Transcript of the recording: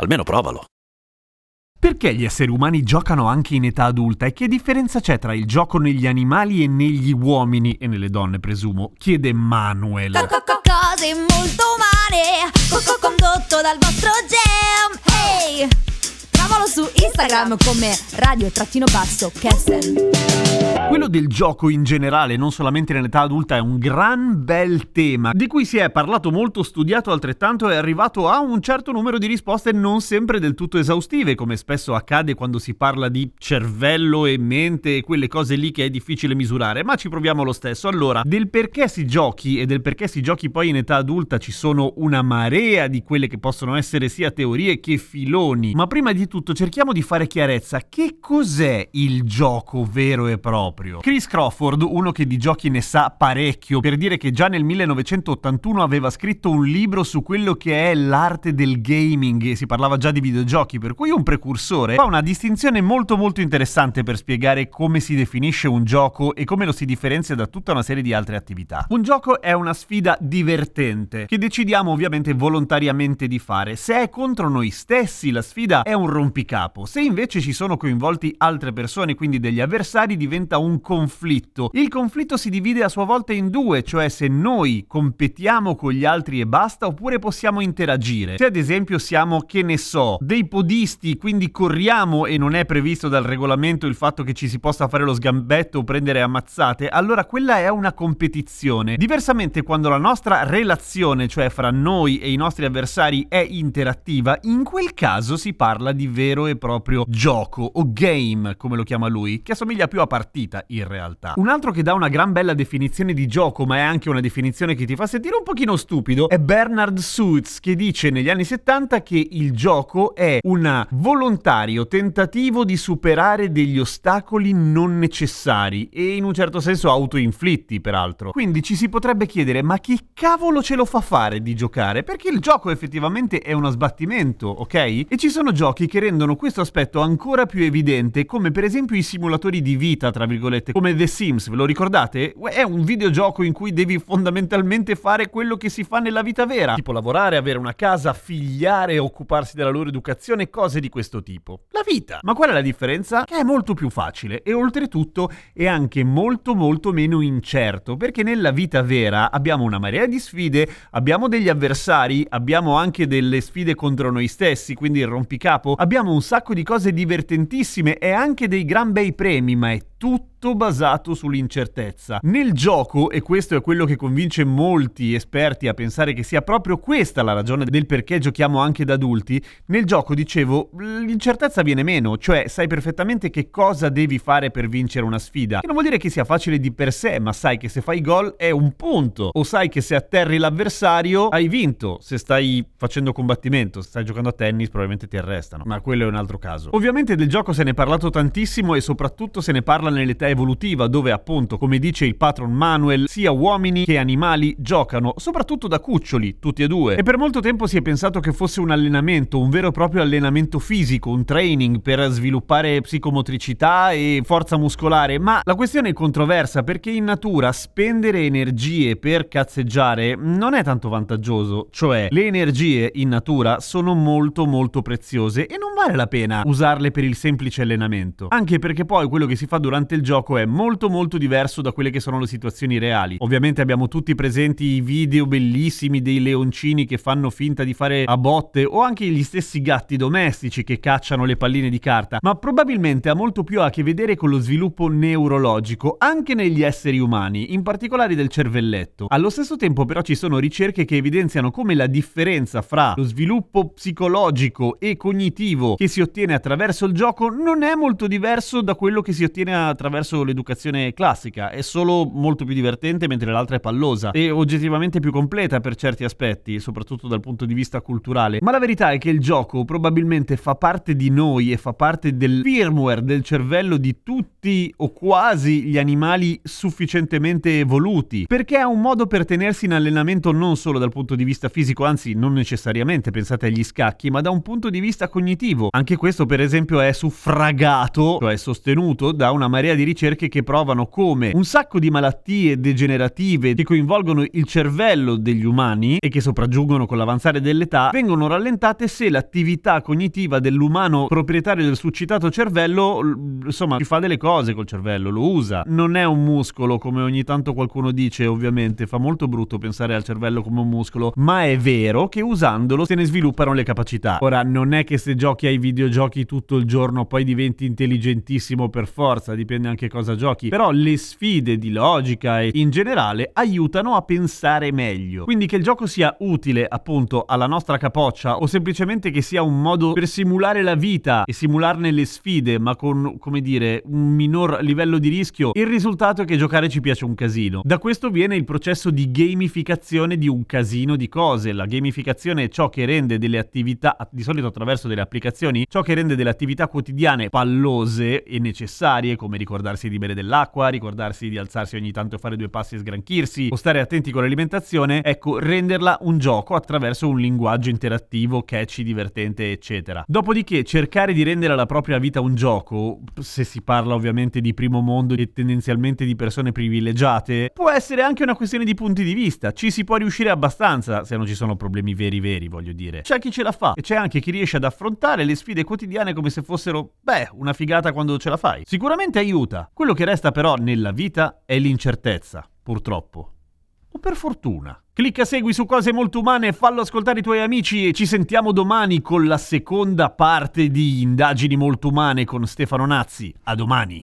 Almeno provalo. Perché gli esseri umani giocano anche in età adulta e che differenza c'è tra il gioco negli animali e negli uomini e nelle donne, presumo? Chiede Manuel. Cose molto umane, condotto dal vostro gem. Hey! Trovalo su Instagram come radio-basso Kessel. Quello del gioco in generale, non solamente nell'età adulta, è un gran bel tema di cui si è parlato molto, studiato altrettanto e è arrivato a un certo numero di risposte non sempre del tutto esaustive, come spesso accade quando si parla di cervello e mente e quelle cose lì che è difficile misurare, ma ci proviamo lo stesso. Allora, del perché si giochi e del perché si giochi poi in età adulta ci sono una marea di quelle che possono essere sia teorie che filoni, ma prima di tutto cerchiamo di fare chiarezza. Che cos'è il gioco vero e proprio? Chris Crawford, uno che di giochi ne sa parecchio, per dire che già nel 1981 aveva scritto un libro su quello che è l'arte del gaming e si parlava già di videogiochi, per cui un precursore, fa una distinzione molto molto interessante per spiegare come si definisce un gioco e come lo si differenzia da tutta una serie di altre attività. Un gioco è una sfida divertente che decidiamo ovviamente volontariamente di fare. Se è contro noi stessi la sfida è un rompicapo, se invece ci sono coinvolti altre persone, quindi degli avversari, diventa un conflitto. Il conflitto si divide a sua volta in due, cioè se noi competiamo con gli altri e basta oppure possiamo interagire. Se ad esempio siamo, che ne so, dei podisti, quindi corriamo e non è previsto dal regolamento il fatto che ci si possa fare lo sgambetto o prendere ammazzate, allora quella è una competizione. Diversamente quando la nostra relazione, cioè fra noi e i nostri avversari, è interattiva, in quel caso si parla di vero e proprio gioco o game, come lo chiama lui, che assomiglia più a partita in realtà. Un altro che dà una gran bella definizione di gioco, ma è anche una definizione che ti fa sentire un pochino stupido, è Bernard Suits, che dice negli anni 70 che il gioco è un volontario tentativo di superare degli ostacoli non necessari e in un certo senso autoinflitti, peraltro. Quindi ci si potrebbe chiedere, ma chi cavolo ce lo fa fare di giocare? Perché il gioco effettivamente è uno sbattimento, ok? E ci sono giochi che rendono questo aspetto ancora più evidente, come per esempio i simulatori di vita, tra virgolette, come The Sims, ve lo ricordate? È un videogioco in cui devi fondamentalmente fare quello che si fa nella vita vera, tipo lavorare, avere una casa, figliare, occuparsi della loro educazione, cose di questo tipo. La vita. Ma qual è la differenza? Che è molto più facile e oltretutto è anche molto molto meno incerto, perché nella vita vera abbiamo una marea di sfide, abbiamo degli avversari, abbiamo anche delle sfide contro noi stessi, quindi il rompicapo, abbiamo un sacco di cose divertentissime e anche dei gran bei premi, ma è tutto basato sull'incertezza. Nel gioco, e questo è quello che convince molti esperti a pensare che sia proprio questa la ragione del perché giochiamo anche da adulti, nel gioco dicevo l'incertezza viene meno, cioè sai perfettamente che cosa devi fare per vincere una sfida. Che non vuol dire che sia facile di per sé, ma sai che se fai gol è un punto, o sai che se atterri l'avversario hai vinto, se stai facendo combattimento, se stai giocando a tennis probabilmente ti arrestano, ma quello è un altro caso. Ovviamente del gioco se ne è parlato tantissimo e soprattutto se ne parla nell'età evolutiva dove appunto, come dice il patron Manuel, sia uomini che animali giocano, soprattutto da cuccioli, tutti e due. E per molto tempo si è pensato che fosse un allenamento, un vero e proprio allenamento fisico, un training per sviluppare psicomotricità e forza muscolare, ma la questione è controversa perché in natura spendere energie per cazzeggiare non è tanto vantaggioso, cioè le energie in natura sono molto molto preziose e non vale la pena usarle per il semplice allenamento, anche perché poi quello che si fa durante il gioco è molto molto diverso da quelle che sono le situazioni reali. Ovviamente abbiamo tutti presenti i video bellissimi dei leoncini che fanno finta di fare a botte o anche gli stessi gatti domestici che cacciano le palline di carta, ma probabilmente ha molto più a che vedere con lo sviluppo neurologico anche negli esseri umani, in particolare del cervelletto. Allo stesso tempo però ci sono ricerche che evidenziano come la differenza fra lo sviluppo psicologico e cognitivo che si ottiene attraverso il gioco non è molto diverso da quello che si ottiene attraverso l'educazione classica, è solo molto più divertente mentre l'altra è pallosa e oggettivamente più completa per certi aspetti, soprattutto dal punto di vista culturale. Ma la verità è che il gioco probabilmente fa parte di noi e fa parte del firmware del cervello di tutti o quasi gli animali sufficientemente evoluti, perché è un modo per tenersi in allenamento non solo dal punto di vista fisico, anzi non necessariamente, pensate agli scacchi, ma da un punto di vista cognitivo. Anche questo per esempio è suffragato, cioè sostenuto da una marea di ricerche che provano come un sacco di malattie degenerative che coinvolgono il cervello degli umani e che sopraggiungono con l'avanzare dell'età vengono rallentate se l'attività cognitiva dell'umano proprietario del succitato cervello insomma ci fa delle cose col cervello, lo usa. Non è un muscolo come ogni tanto qualcuno dice, ovviamente fa molto brutto pensare al cervello come un muscolo, ma è vero che usandolo se ne sviluppano le capacità. Ora non è che se giochi ai videogiochi tutto il giorno poi diventi intelligentissimo per forza, dipende anche cosa giochi, però le sfide di logica e in generale aiutano a pensare meglio. Quindi che il gioco sia utile appunto alla nostra capoccia o semplicemente che sia un modo per simulare la vita e simularne le sfide, ma con, come dire, un minor livello di rischio, il risultato è che giocare ci piace un casino. Da questo viene il processo di gamificazione di un casino di cose. La gamificazione è ciò che rende delle attività, di solito attraverso delle applicazioni, ciò che rende delle attività quotidiane pallose e necessarie, come ricordarsi di bere dell'acqua, ricordarsi di alzarsi ogni tanto e fare due passi e sgranchirsi, o stare attenti con l'alimentazione, ecco, renderla un gioco attraverso un linguaggio interattivo, catchy, divertente, eccetera. Dopodiché cercare di rendere la propria vita un gioco, se si parla ovviamente di primo mondo e tendenzialmente di persone privilegiate, può essere anche una questione di punti di vista. Ci si può riuscire abbastanza se non ci sono problemi veri veri, voglio dire. C'è chi ce la fa e c'è anche chi riesce ad affrontare le sfide quotidiane come se fossero, beh, una figata quando ce la fai. Sicuramente aiuta. Quello che resta però nella vita è l'incertezza, purtroppo. O per fortuna. Clicca segui su cose molto umane, fallo ascoltare i tuoi amici e ci sentiamo domani con la seconda parte di Indagini molto umane con Stefano Nazzi. A domani.